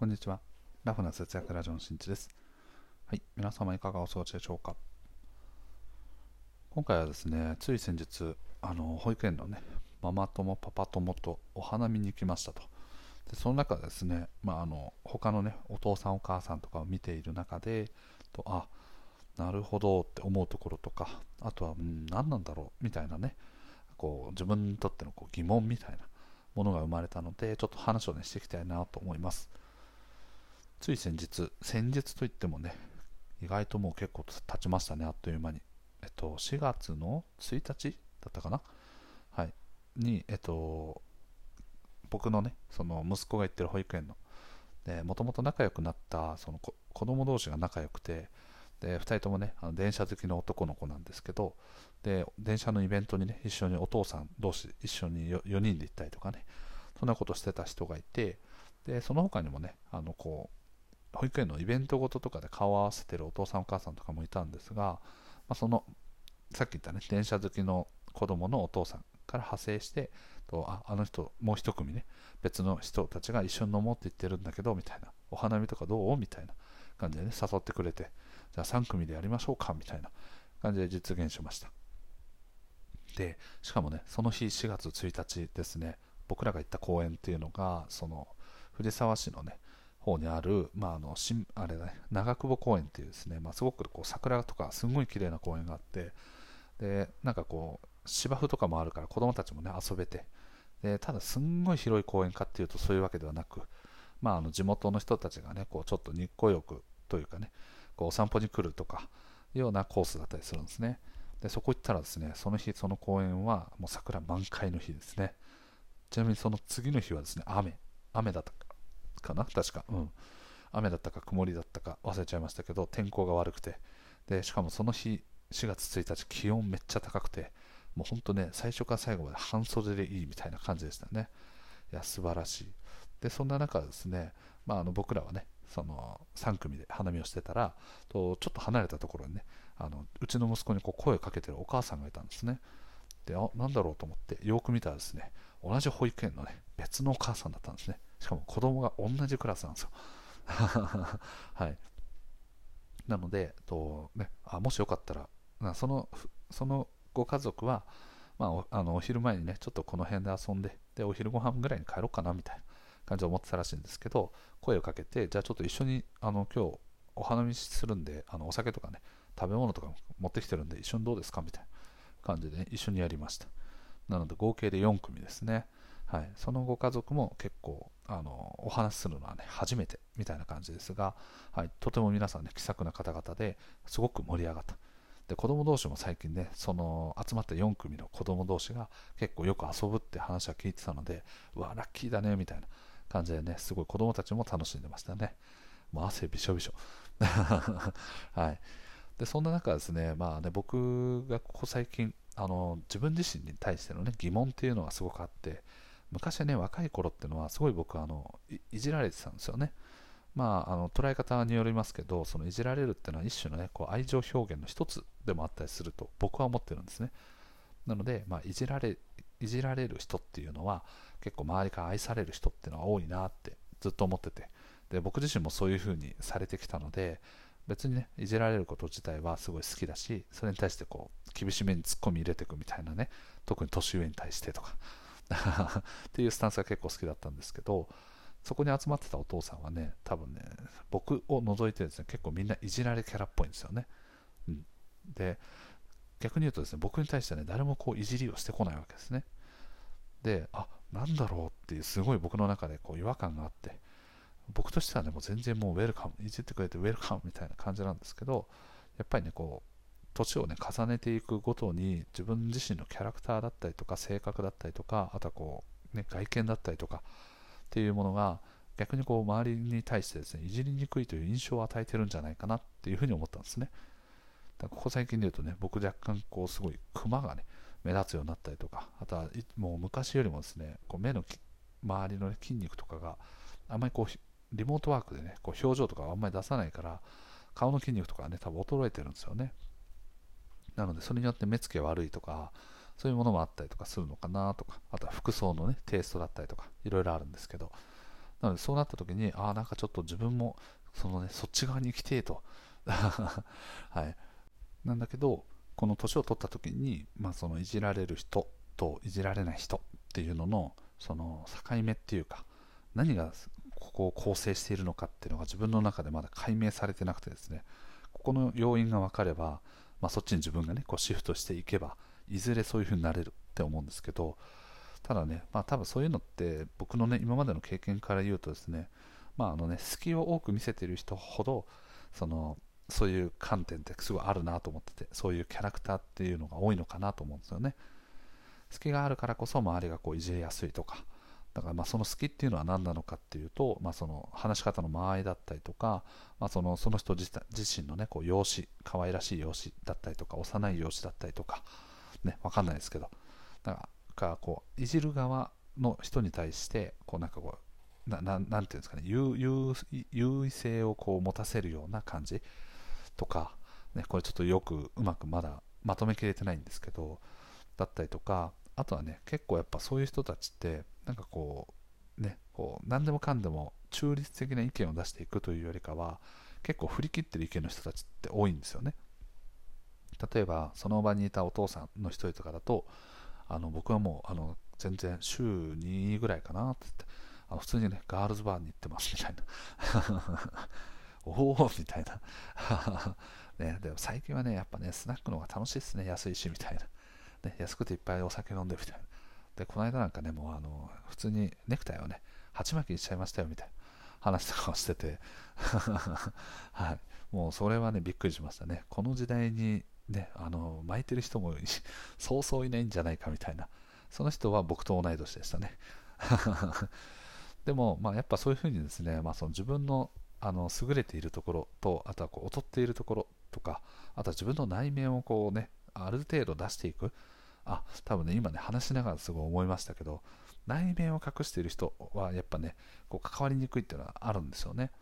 こんにちは。ラフな節約ラジオのしんちです。はい。皆様いかがお過ごしでしょうか。今回はですね、つい先日、あの、保育園のね、ママ友、パパ友とお花見に行きましたと。で、その中ですね、まあ、あの、他のね、お父さんお母さんとかを見ている中で、と、あ、なるほどって思うところとか、あとは、うん、何なんだろうみたいなね、こう、自分にとってのこう疑問みたいなものが生まれたので、ちょっと話をね、していきたいなと思います。つい先日、先日といってもね、意外ともう結構経ちましたね、あっという間に。えっと、4月の1日だったかな？はい。に、えっと、僕のね、その息子が行ってる保育園の、もともと仲良くなったその子供同士が仲良くて、で、2人ともね、あの電車好きの男の子なんですけど、で、電車のイベントにね、一緒にお父さん同士、一緒に 4, 4人で行ったりとかね、そんなことしてた人がいて、で、その他にもね、あの、こう、保育園のイベントごととかで顔を合わせてるお父さんお母さんとかもいたんですが、まあ、そのさっき言ったね電車好きの子供のお父さんから派生してとああの人もう一組ね別の人たちが一緒に飲もうって言ってるんだけどみたいなお花見とかどう？みたいな感じでね誘ってくれてじゃあ3組でやりましょうかみたいな感じで実現しました。でしかもねその日4月1日ですね僕らが行った公園っていうのがその藤沢市のね方にある、まあ、あの新あれね、長久保公園っていうですね、まあ、すごくこう桜とかすごい綺麗な公園があってでなんかこう芝生とかもあるから子供たちもね遊べてでただすんごい広い公園かっていうとそういうわけではなく、まあ、あの地元の人たちがねこうちょっと日光浴というかねこうお散歩に来るとかようなコースだったりするんですね。でそこ行ったらですねその日その公園はもう桜満開の日ですね。ちなみにその次の日はですね雨雨だった。かな？確か。うん。雨だったか曇りだったか忘れちゃいましたけど、天候が悪くて。で、しかもその日、4月1日、気温めっちゃ高くて、もうほんとね、最初から最後まで半袖でいいみたいな感じでしたね。いや、素晴らしい。で、そんな中ですね、まあ、あの僕らはね、その3組で花見をしてたら、とちょっと離れたところにね、あのうちの息子にこう声をかけてるお母さんがいたんですね。で、あ、なんだろうと思って、よく見たらですね、同じ保育園のね、別のお母さんだったんですね。しかも子供が同じクラスなんですよ。はい。なので、とね、あもしよかったら、そのそのご家族は、まあ、おあのお昼前にね、ちょっとこの辺で遊んで、で、お昼ご飯ぐらいに帰ろうかなみたいな感じで思ってたらしいんですけど、声をかけて、じゃあちょっと一緒に、あの今日お花見するんで、あのお酒とかね、食べ物とか持ってきてるんで、一緒にどうですか？みたいな感じで、ね、一緒にやりました。なので、合計で4組ですね。はい、そのご家族も結構あのお話しするのはね初めてみたいな感じですが、はい、とても皆さんね気さくな方々ですごく盛り上がった。で子供同士も最近ねその集まった4組の子供同士が結構よく遊ぶって話は聞いてたのでうわラッキーだねみたいな感じでねすごい子供たちも楽しんでましたね。もう汗びしょびしょ。はい。でそんな中ですねまあね僕がここ最近あの自分自身に対してのね疑問っていうのがすごくあって昔はね、若い頃っていうのは、すごい僕あのい、じられてたんですよね。まあ、あの捉え方によりますけど、そのいじられるっていうのは一種の、ね、こう愛情表現の一つでもあったりすると僕は思ってるんですね。なので、まあ、いじられいじられる人っていうのは結構周りから愛される人っていうのは多いなってずっと思っててで僕自身もそういう風にされてきたので別にねいじられること自体はすごい好きだしそれに対してこう厳しめに突っ込み入れていくみたいなね特に年上に対してとか っていうスタンスが結構好きだったんですけどそこに集まってたお父さんはね多分ね僕を除いてですね結構みんないじられキャラっぽいんですよね、うん、で逆に言うとですね僕に対してね誰もこういじりをしてこないわけですね。であなんだろうっていうすごい僕の中でこう違和感があって僕としてはねもう全然もうウェルカムいじってくれてウェルカムみたいな感じなんですけどやっぱりねこう年をね重ねていくごとに自分自身のキャラクターだったりとか性格だったりとかあとはこう、ね、外見だったりとかっていうものが逆にこう周りに対してですねいじりにくいという印象を与えてるんじゃないかなっていうふうに思ったんですね。だここ最近で言うとね僕若干こうすごいクマがね目立つようになったりとかあとはもう昔よりもですねこう目の周りの、ね、筋肉とかがあんまりこうリモートワークでねこう表情とかあんまり出さないから顔の筋肉とかね多分衰えてるんですよね。なので、それによって目つきが悪いとか、そういうものもあったりとかするのかなとか、あとは服装のね、テイストだったりとか、いろいろあるんですけど、なのでそうなった時にああなんかちょっと自分もそのねそっち側に行きてえと。はい。なんだけどこの年を取った時に、まあ、そのいじられる人といじられない人っていうののその境目っていうか何がここを構成しているのかっていうのが自分の中でまだ解明されてなくてですね。ここの要因が分かれば、まあ、そっちに自分がねこうシフトしていけばいずれそういう風になれるって思うんですけどただね、まあ、多分そういうのって僕のね今までの経験から言うとですねまああのね隙を多く見せている人ほどそのそういう観点ってすごいあるなと思っててそういうキャラクターっていうのが多いのかなと思うんですよね。隙があるからこそ周りがこういじりやすいとかだからまあその好きっていうのは何なのかっていうと、まあ、その話し方の間合いだったりとか、まあ、そのその人自身のねこう容姿可愛らしい容姿だったりとか幼い容姿だったりとかね分かんないですけどだからこういじる側の人に対してこうなんかこうななんていうんですかね優優位性をこう持たせるような感じとか、ね、これちょっとよくうまくまだまとめきれてないんですけどだったりとかあとはね結構やっぱそういう人たちってなんかこうねこう何でもかんでも中立的な意見を出していくというよりかは結構振り切ってる意見の人たちって多いんですよね。例えばその場にいたお父さんの一人とかだとあの僕はもうあの全然週2ぐらいかなってってあの普通にねガールズバーに行ってますみたいな。おおみたいな。ね、でも最近はねやっぱねスナックの方が楽しいですね安いしみたいな。ね、安くていっぱいお酒飲んでみたいな。で、この間なんかね、もうあの、普通にネクタイをね、鉢巻きにしちゃいましたよみたいな話とかをしてて はい。もうそれはね、びっくりしましたね。この時代にね、あの、巻いてる人も そうそういないんじゃないかみたいな。その人は僕と同い年でしたね。でも、まあ、やっぱそういうふうにですね、まあ、その自分のあの優れているところと、あとはこう劣っているところとか、あとは自分の内面をこうね、ある程度出していく。あ、多分ね、今ね、話しながらすごい思いましたけど、内面を隠している人はやっぱね、こう関わりにくいっていうのはあるんですよね。だか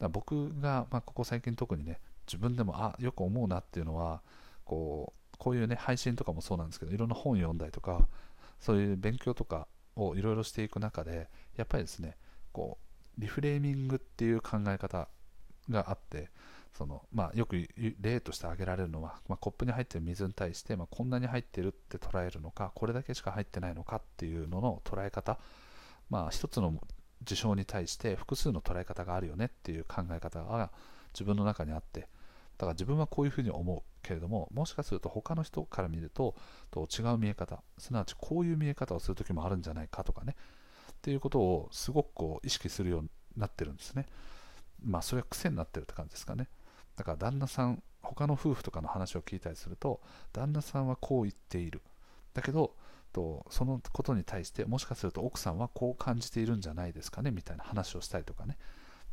ら僕が、まあ、ここ最近特にね、自分でも、あ、よく思うなっていうのは、こう、こういうね、配信とかもそうなんですけど、いろんな本読んだりとか、そういう勉強とかをいろいろしていく中で、やっぱりですね、こう、リフレーミングっていう考え方があって、そのまあ、よく例として挙げられるのは、まあ、コップに入っている水に対して、まあ、こんなに入ってるって捉えるのかこれだけしか入ってないのかっていうのの捉え方、まあ、一つの事象に対して複数の捉え方があるよねっていう考え方が自分の中にあってだから自分はこういうふうに思うけれどももしかすると他の人から見るとと違う見え方すなわちこういう見え方をする時もあるんじゃないかとかねっていうことをすごくこう意識するようになってるんですね。まあそれは癖になってるって感じですかね。だから旦那さん他の夫婦とかの話を聞いたりすると旦那さんはこう言っている。だけどとそのことに対してもしかすると奥さんはこう感じているんじゃないですかねみたいな話をしたりとかね、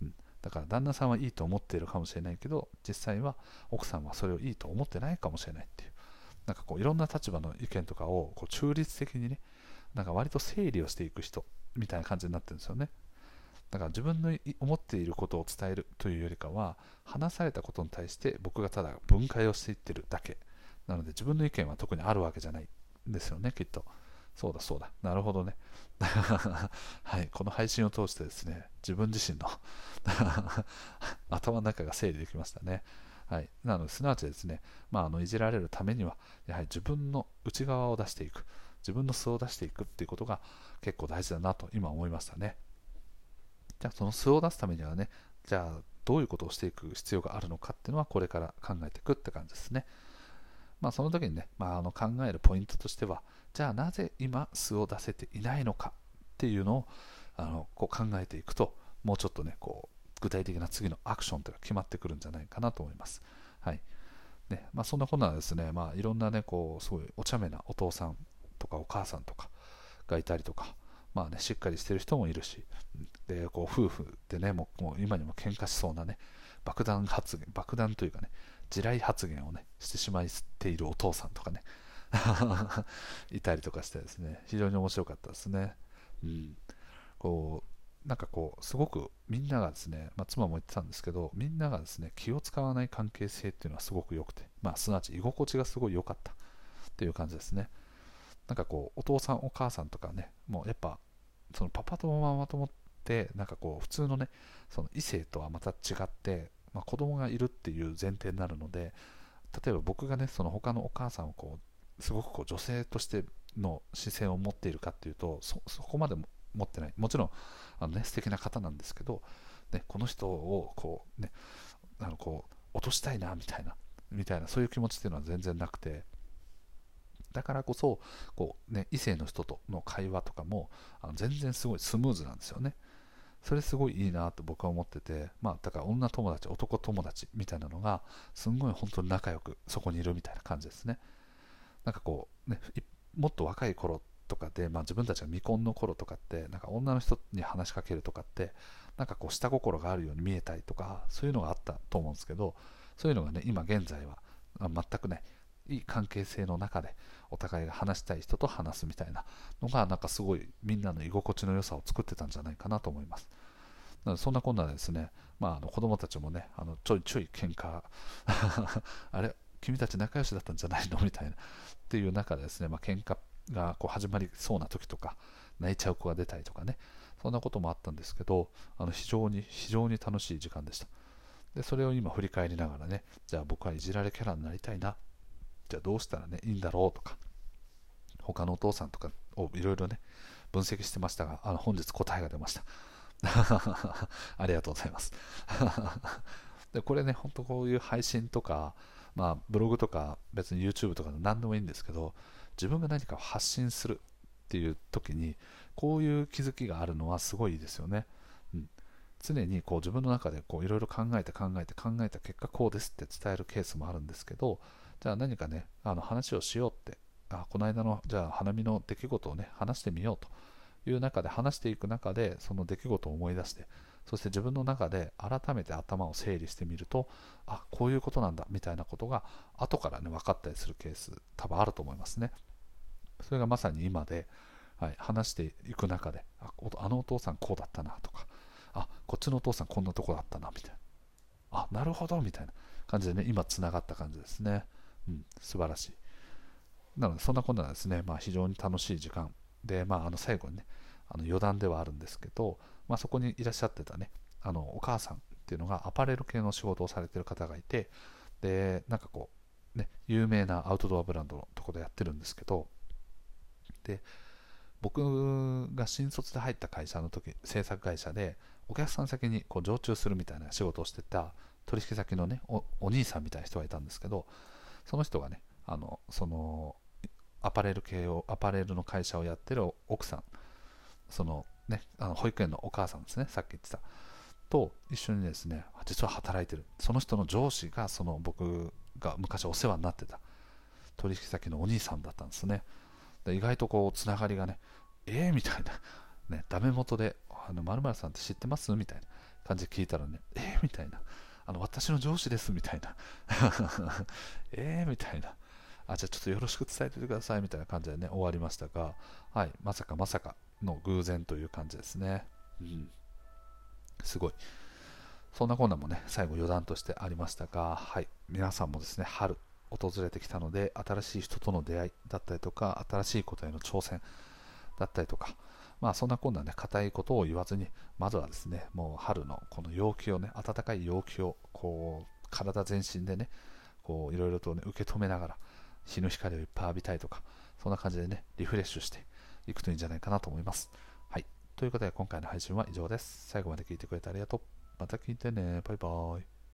うん、だから旦那さんはいいと思っているかもしれないけど実際は奥さんはそれをいいと思ってないかもしれないっていう。なんかこういろんな立場の意見とかをこう中立的にねなんか割と整理をしていく人みたいな感じになってるんですよね。だから自分の思っていることを伝えるというよりかは話されたことに対して僕がただ分解をしていってるだけ。なので自分の意見は特にあるわけじゃないんですよねきっと。そうだそうだ。なるほどね。はいこの配信を通してですね自分自身の 頭の中が整理できましたね。はい、なのですなわちですね、まあ、あのいじられるためにはやはり自分の内側を出していく。自分の素を出していくっていうことが結構大事だなと今思いましたね。じゃあその素を出すためにはね、じゃあどういうことをしていく必要があるのかっていうのはこれから考えていくって感じですね。まあその時にね、まあ、あの考えるポイントとしては、じゃあなぜ今素を出せていないのかっていうのをあのこう考えていくと、もうちょっとね、こう具体的な次のアクションというのが決まってくるんじゃないかなと思います。はい。ね、まあそんなことはですね、まあいろんなね、こう、すごいお茶目なお父さんとかお母さんとかがいたりとか、まあね、しっかりしてる人もいるし、で、こう、夫婦でね、もうもう今にも喧嘩しそうなね、爆弾発言、爆弾というかね、地雷発言をね、してしまっているお父さんとかね、いたりとかしてですね、非常に面白かったですね。うん。こう、なんかこう、すごくみんながですね、まあ、妻も言ってたんですけど、みんながですね、気を使わない関係性っていうのはすごく良くて、まあ、すなわち居心地がすごい良かったっていう感じですね。なんかこうお父さんお母さんとかねもうやっぱそのパパとママ友っでなんかこう普通のねその異性とはまた違って、まあ、子供がいるっていう前提になるので例えば僕がねその他のお母さんをこうすごくこう女性としての視線を持っているかっていうとそこまで持ってない。もちろんあの、ね、素敵な方なんですけど、ね、この人をこう、ね、あのこう落としたいなみたいなみたいなそういう気持ちっていうのは全然なくてだからこそこう、ね、異性の人との会話とかもあの全然すごいスムーズなんですよね。それすごいいいなと僕は思っててまあだから女友達男友達みたいなのがすんごい本当に仲良くそこにいるみたいな感じですね。なんかこうねもっと若い頃とかで、まあ、自分たちが未婚の頃とかってなんか女の人に話しかけるとかってなんかこう下心があるように見えたりとかそういうのがあったと思うんですけどそういうのがね今現在は全くねいい関係性の中でお互いが話したい人と話すみたいなのがなんかすごいみんなの居心地の良さを作ってたんじゃないかなと思います。なのでそんなこんなですね、まあ、あの子供たちもねあのちょいちょい喧嘩 あれ君たち仲良しだったんじゃないの？みたいなっていう中でですね、まあ、喧嘩がこう始まりそうな時とか泣いちゃう子が出たりとかねそんなこともあったんですけどあの非常に非常に楽しい時間でした。でそれを今振り返りながらねじゃあ僕はいじられキャラになりたいなじゃあどうしたらねいいんだろうとか他のお父さんとかをいろいろね分析してましたがあの本日答えが出ました。ありがとうございます。でこれね本当こういう配信とかまあブログとか別に YouTube とかで何でもいいんですけど自分が何かを発信するっていう時にこういう気づきがあるのはすごいいいですよね、うん、常にこう自分の中でいろいろ考えて考えて考えた結果こうですって伝えるケースもあるんですけどじゃあ何かねあの話をしようって。あこの間のじゃあ花見の出来事をね話してみようと。いう中で話していく中でその出来事を思い出して。そして自分の中で改めて頭を整理してみるとあこういうことなんだみたいなことが後からね分かったりするケース多分あると思いますね。それがまさに今で、はい、話していく中でああのお父さんこうだったなとかあこっちのお父さんこんなとこだったなみたいな。あなるほどみたいな感じでね今つながった感じですね。うん素晴らしい。なのでそんなこんなですね、まあ、非常に楽しい時間。で、まあ、あの最後にねあの余談ではあるんですけど、まあ、そこにいらっしゃってたねあのお母さんっていうのがアパレル系の仕事をされてる方がいてでなんかこうね有名なアウトドアブランドのとこでやってるんですけどで僕が新卒で入った会社の時制作会社でお客さん先にこう常駐するみたいな仕事をしてた取引先のねおお兄さんみたいな人がいたんですけどその人がねあのそのアパレル系をアパレルの会社をやってる奥さん。そのねあの保育園のお母さんですね。さっき言ってた。と一緒にですね実は働いてる。その人の上司がその僕が昔お世話になってた。取引先のお兄さんだったんですね。で意外とこうつながりがねえー、みたいな、ね、ダメ元であの〇〇さんって知ってます？みたいな感じで聞いたらねえー、みたいな。あの私の上司ですみたいな。えーみたいな。あじゃあちょっとよろしく伝えててくださいみたいな感じでね終わりましたが、はい、まさかまさかの偶然という感じですね。うん、すごい。そんなこんなもね、最後余談としてありましたが、はい、皆さんもですね、春訪れてきたので、新しい人との出会いだったりとか、新しいことへの挑戦だったりとか、まあそんなこんなね、硬いことを言わずに、まずはですね、もう春のこの陽気をね、暖かい陽気を、こう、体全身でね、こう、いろいろとね、受け止めながら、日の光をいっぱい浴びたいとか、そんな感じでね、リフレッシュしていくといいんじゃないかなと思います。はい。ということで、今回の配信は以上です。最後まで聞いてくれてありがとう。また聞いてね。バイバーイ。